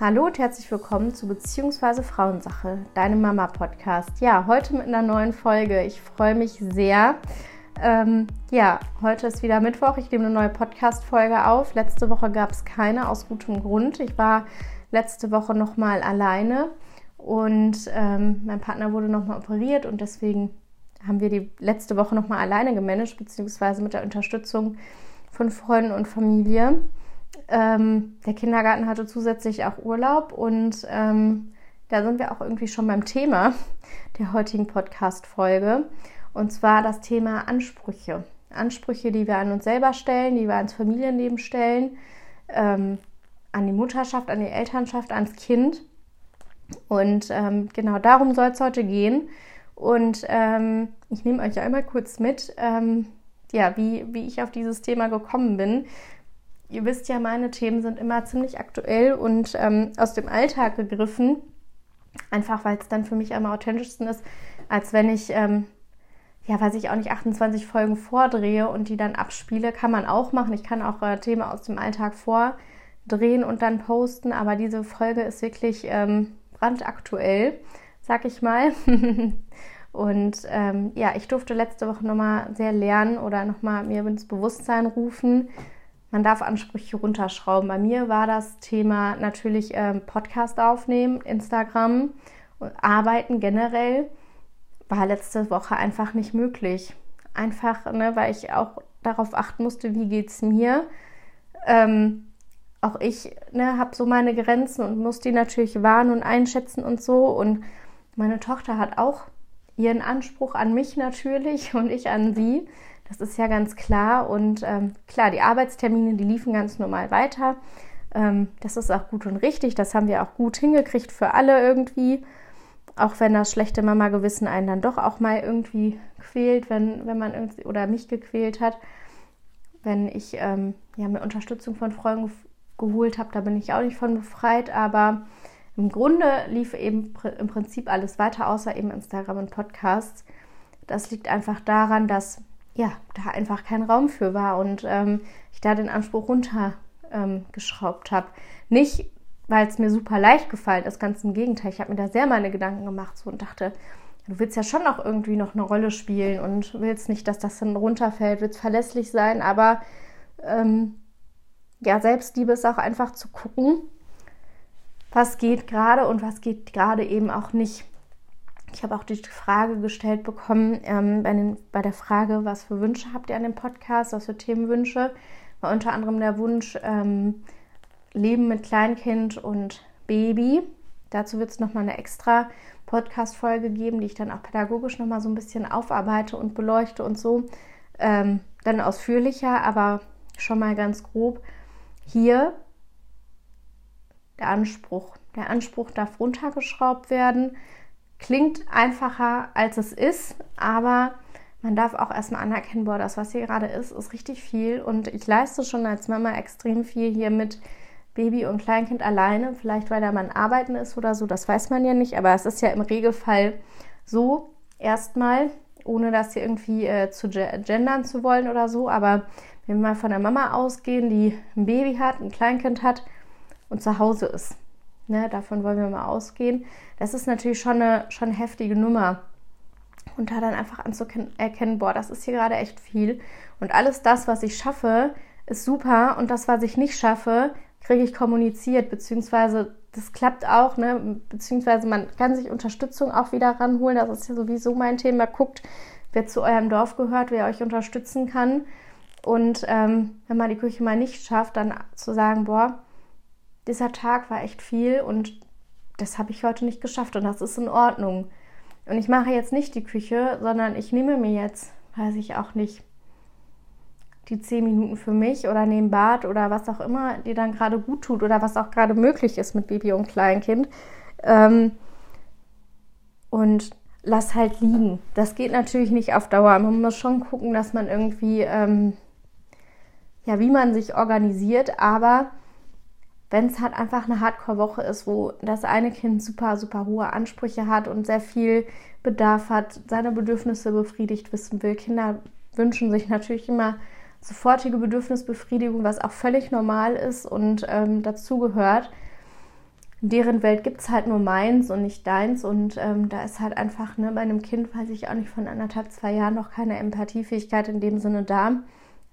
Hallo und herzlich willkommen zu Beziehungsweise Frauensache, deinem Mama-Podcast. Ja, heute mit einer neuen Folge. Ich freue mich sehr. Ähm, ja, heute ist wieder Mittwoch. Ich nehme eine neue Podcast-Folge auf. Letzte Woche gab es keine, aus gutem Grund. Ich war letzte Woche nochmal alleine und ähm, mein Partner wurde nochmal operiert und deswegen haben wir die letzte Woche nochmal alleine gemanagt, beziehungsweise mit der Unterstützung von Freunden und Familie. Ähm, der Kindergarten hatte zusätzlich auch Urlaub und ähm, da sind wir auch irgendwie schon beim Thema der heutigen Podcast-Folge. Und zwar das Thema Ansprüche. Ansprüche, die wir an uns selber stellen, die wir ans Familienleben stellen, ähm, an die Mutterschaft, an die Elternschaft, ans Kind. Und ähm, genau darum soll es heute gehen. Und ähm, ich nehme euch einmal kurz mit, ähm, ja, wie, wie ich auf dieses Thema gekommen bin ihr wisst ja, meine Themen sind immer ziemlich aktuell und ähm, aus dem Alltag gegriffen. Einfach weil es dann für mich am authentischsten ist, als wenn ich, ähm, ja, weiß ich auch nicht, 28 Folgen vordrehe und die dann abspiele. Kann man auch machen. Ich kann auch äh, Themen aus dem Alltag vordrehen und dann posten. Aber diese Folge ist wirklich ähm, brandaktuell, sag ich mal. und ähm, ja, ich durfte letzte Woche nochmal sehr lernen oder nochmal mir ins Bewusstsein rufen, man darf Ansprüche runterschrauben. Bei mir war das Thema natürlich ähm, Podcast aufnehmen, Instagram, arbeiten generell war letzte Woche einfach nicht möglich. Einfach, ne, weil ich auch darauf achten musste, wie geht es mir. Ähm, auch ich ne, habe so meine Grenzen und muss die natürlich wahren und einschätzen und so. Und meine Tochter hat auch ihren Anspruch an mich natürlich und ich an sie. Das ist ja ganz klar. Und ähm, klar, die Arbeitstermine, die liefen ganz normal weiter. Ähm, das ist auch gut und richtig. Das haben wir auch gut hingekriegt für alle irgendwie. Auch wenn das schlechte Mama-Gewissen einen dann doch auch mal irgendwie quält, wenn, wenn man irgendwie oder mich gequält hat. Wenn ich ähm, ja, mir Unterstützung von Freunden geholt habe, da bin ich auch nicht von befreit. Aber im Grunde lief eben im Prinzip alles weiter, außer eben Instagram und Podcasts. Das liegt einfach daran, dass ja, da einfach kein Raum für war und ähm, ich da den Anspruch runtergeschraubt ähm, habe. Nicht, weil es mir super leicht gefallen ist, ganz im Gegenteil. Ich habe mir da sehr meine Gedanken gemacht so, und dachte, du willst ja schon noch irgendwie noch eine Rolle spielen und willst nicht, dass das dann runterfällt, willst verlässlich sein, aber ähm, ja, Selbstliebe ist auch einfach zu gucken, was geht gerade und was geht gerade eben auch nicht. Ich habe auch die Frage gestellt bekommen, ähm, bei, den, bei, der Frage, was für Wünsche habt ihr an dem Podcast, was für Themenwünsche, war unter anderem der Wunsch ähm, Leben mit Kleinkind und Baby. Dazu wird es nochmal eine extra Podcast-Folge geben, die ich dann auch pädagogisch nochmal so ein bisschen aufarbeite und beleuchte und so. Ähm, dann ausführlicher, aber schon mal ganz grob. Hier der Anspruch. Der Anspruch darf runtergeschraubt werden. Klingt einfacher, als es ist, aber man darf auch erstmal anerkennen, boah, das, was hier gerade ist, ist richtig viel. Und ich leiste schon als Mama extrem viel hier mit Baby und Kleinkind alleine. Vielleicht, weil der Mann arbeiten ist oder so, das weiß man ja nicht. Aber es ist ja im Regelfall so, erstmal, ohne das hier irgendwie äh, zu gendern zu wollen oder so. Aber wenn wir mal von der Mama ausgehen, die ein Baby hat, ein Kleinkind hat und zu Hause ist, Ne, davon wollen wir mal ausgehen. Das ist natürlich schon eine, schon heftige Nummer. Und da dann einfach anzuerkennen, boah, das ist hier gerade echt viel. Und alles das, was ich schaffe, ist super. Und das, was ich nicht schaffe, kriege ich kommuniziert. Beziehungsweise das klappt auch, ne? Beziehungsweise man kann sich Unterstützung auch wieder ranholen. Das ist ja sowieso mein Thema. Guckt, wer zu eurem Dorf gehört, wer euch unterstützen kann. Und ähm, wenn man die Küche mal nicht schafft, dann zu sagen, boah, dieser Tag war echt viel und das habe ich heute nicht geschafft und das ist in Ordnung. Und ich mache jetzt nicht die Küche, sondern ich nehme mir jetzt, weiß ich auch nicht, die zehn Minuten für mich oder nehme Bad oder was auch immer dir dann gerade gut tut oder was auch gerade möglich ist mit Baby und Kleinkind. Ähm, und lass halt liegen. Das geht natürlich nicht auf Dauer. Man muss schon gucken, dass man irgendwie, ähm, ja, wie man sich organisiert, aber wenn es halt einfach eine Hardcore-Woche ist, wo das eine Kind super, super hohe Ansprüche hat und sehr viel Bedarf hat, seine Bedürfnisse befriedigt wissen will. Kinder wünschen sich natürlich immer sofortige Bedürfnisbefriedigung, was auch völlig normal ist und ähm, dazugehört. deren Welt gibt es halt nur meins und nicht deins. Und ähm, da ist halt einfach, ne, bei einem Kind weiß ich auch nicht von anderthalb, zwei Jahren noch keine Empathiefähigkeit in dem Sinne da,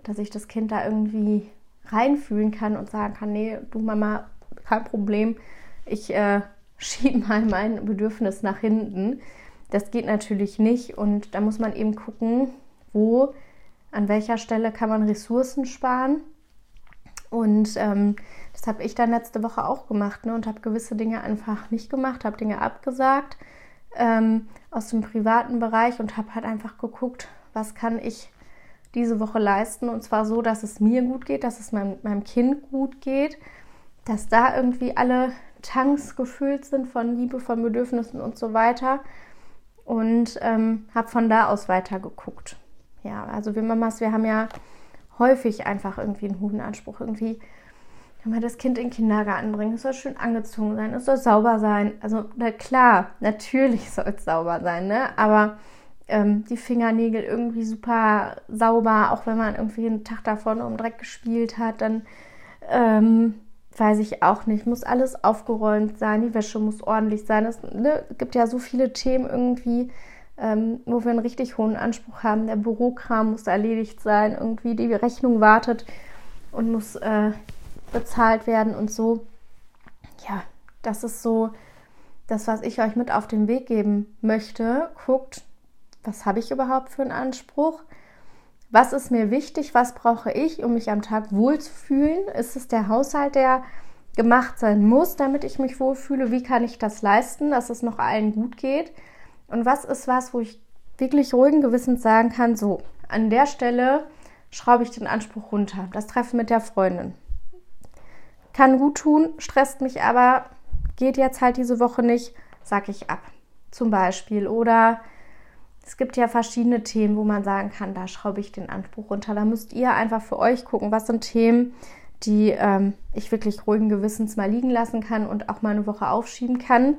dass ich das Kind da irgendwie reinfühlen kann und sagen kann, nee, du Mama, kein Problem, ich äh, schiebe mal mein Bedürfnis nach hinten. Das geht natürlich nicht und da muss man eben gucken, wo, an welcher Stelle kann man Ressourcen sparen. Und ähm, das habe ich dann letzte Woche auch gemacht ne, und habe gewisse Dinge einfach nicht gemacht, habe Dinge abgesagt ähm, aus dem privaten Bereich und habe halt einfach geguckt, was kann ich diese Woche leisten. Und zwar so, dass es mir gut geht, dass es meinem, meinem Kind gut geht, dass da irgendwie alle Tanks gefüllt sind von Liebe, von Bedürfnissen und so weiter. Und ähm, habe von da aus weiter geguckt. Ja, also wir Mamas, wir haben ja häufig einfach irgendwie einen hohen Anspruch. Irgendwie, wenn wir das Kind in den Kindergarten bringen, es soll schön angezogen sein, es soll sauber sein. Also na klar, natürlich soll es sauber sein, ne? Aber ähm, die Fingernägel irgendwie super sauber, auch wenn man irgendwie einen Tag davon um Dreck gespielt hat, dann ähm, weiß ich auch nicht, muss alles aufgeräumt sein, die Wäsche muss ordentlich sein. Es ne, gibt ja so viele Themen irgendwie, ähm, wo wir einen richtig hohen Anspruch haben. Der Bürokram muss erledigt sein, irgendwie die Rechnung wartet und muss äh, bezahlt werden und so. Ja, das ist so das, was ich euch mit auf den Weg geben möchte. Guckt, was habe ich überhaupt für einen Anspruch? Was ist mir wichtig? Was brauche ich, um mich am Tag wohlzufühlen? Ist es der Haushalt, der gemacht sein muss, damit ich mich wohlfühle? Wie kann ich das leisten, dass es noch allen gut geht? Und was ist was, wo ich wirklich ruhigen Gewissens sagen kann, so, an der Stelle schraube ich den Anspruch runter. Das Treffen mit der Freundin. Kann gut tun, stresst mich aber, geht jetzt halt diese Woche nicht, sag ich ab. Zum Beispiel. Oder es gibt ja verschiedene Themen, wo man sagen kann, da schraube ich den Anspruch runter. Da müsst ihr einfach für euch gucken, was sind Themen, die ähm, ich wirklich ruhigen Gewissens mal liegen lassen kann und auch mal eine Woche aufschieben kann.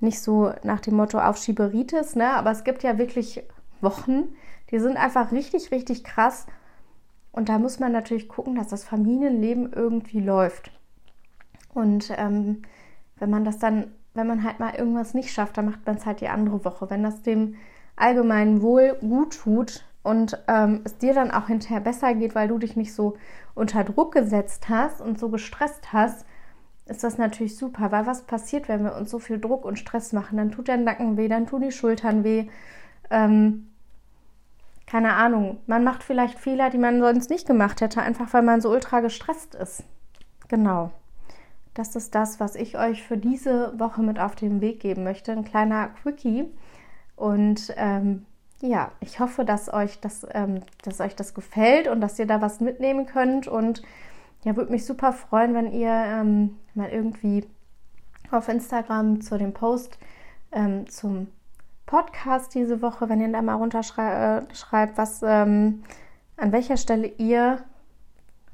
Nicht so nach dem Motto Aufschieberitis, ne? aber es gibt ja wirklich Wochen, die sind einfach richtig, richtig krass. Und da muss man natürlich gucken, dass das Familienleben irgendwie läuft. Und ähm, wenn man das dann, wenn man halt mal irgendwas nicht schafft, dann macht man es halt die andere Woche. Wenn das dem allgemeinen Wohl gut tut und ähm, es dir dann auch hinterher besser geht, weil du dich nicht so unter Druck gesetzt hast und so gestresst hast, ist das natürlich super. Weil was passiert, wenn wir uns so viel Druck und Stress machen? Dann tut der Nacken weh, dann tun die Schultern weh. Ähm, keine Ahnung, man macht vielleicht Fehler, die man sonst nicht gemacht hätte, einfach weil man so ultra gestresst ist. Genau. Das ist das, was ich euch für diese Woche mit auf den Weg geben möchte. Ein kleiner Quickie. Und ähm, ja, ich hoffe, dass euch, das, ähm, dass euch das gefällt und dass ihr da was mitnehmen könnt. Und ja, würde mich super freuen, wenn ihr ähm, mal irgendwie auf Instagram zu dem Post ähm, zum Podcast diese Woche, wenn ihr da mal runterschreibt, äh, was ähm, an welcher Stelle ihr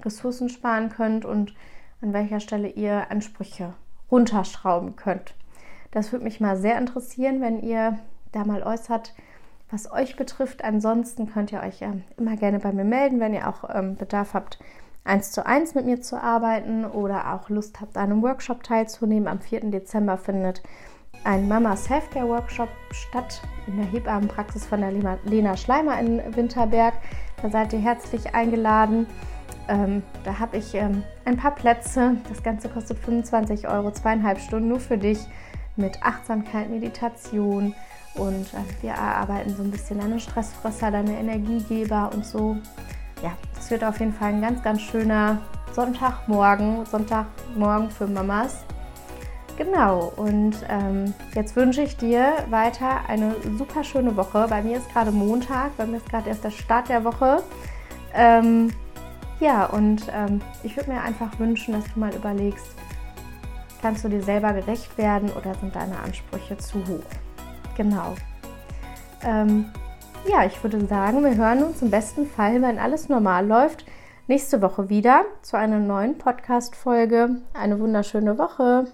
Ressourcen sparen könnt und an welcher Stelle ihr Ansprüche runterschrauben könnt. Das würde mich mal sehr interessieren, wenn ihr da mal äußert, was euch betrifft. Ansonsten könnt ihr euch ja immer gerne bei mir melden, wenn ihr auch ähm, Bedarf habt, eins zu eins mit mir zu arbeiten oder auch Lust habt, an einem Workshop teilzunehmen. Am 4. Dezember findet ein Mama Selfcare Workshop statt in der Hebammenpraxis von der Lena Schleimer in Winterberg. Da seid ihr herzlich eingeladen. Ähm, da habe ich ähm, ein paar Plätze. Das Ganze kostet 25 Euro, zweieinhalb Stunden nur für dich mit Achtsamkeit, Meditation, und äh, wir erarbeiten so ein bisschen deine Stressfresser, deine Energiegeber und so. Ja, das wird auf jeden Fall ein ganz, ganz schöner Sonntagmorgen, Sonntagmorgen für Mamas. Genau, und ähm, jetzt wünsche ich dir weiter eine super schöne Woche. Bei mir ist gerade Montag, bei mir ist gerade erst der Start der Woche. Ähm, ja, und ähm, ich würde mir einfach wünschen, dass du mal überlegst, kannst du dir selber gerecht werden oder sind deine Ansprüche zu hoch? Genau. Ähm, ja, ich würde sagen, wir hören uns im besten Fall, wenn alles normal läuft, nächste Woche wieder zu einer neuen Podcast-Folge. Eine wunderschöne Woche.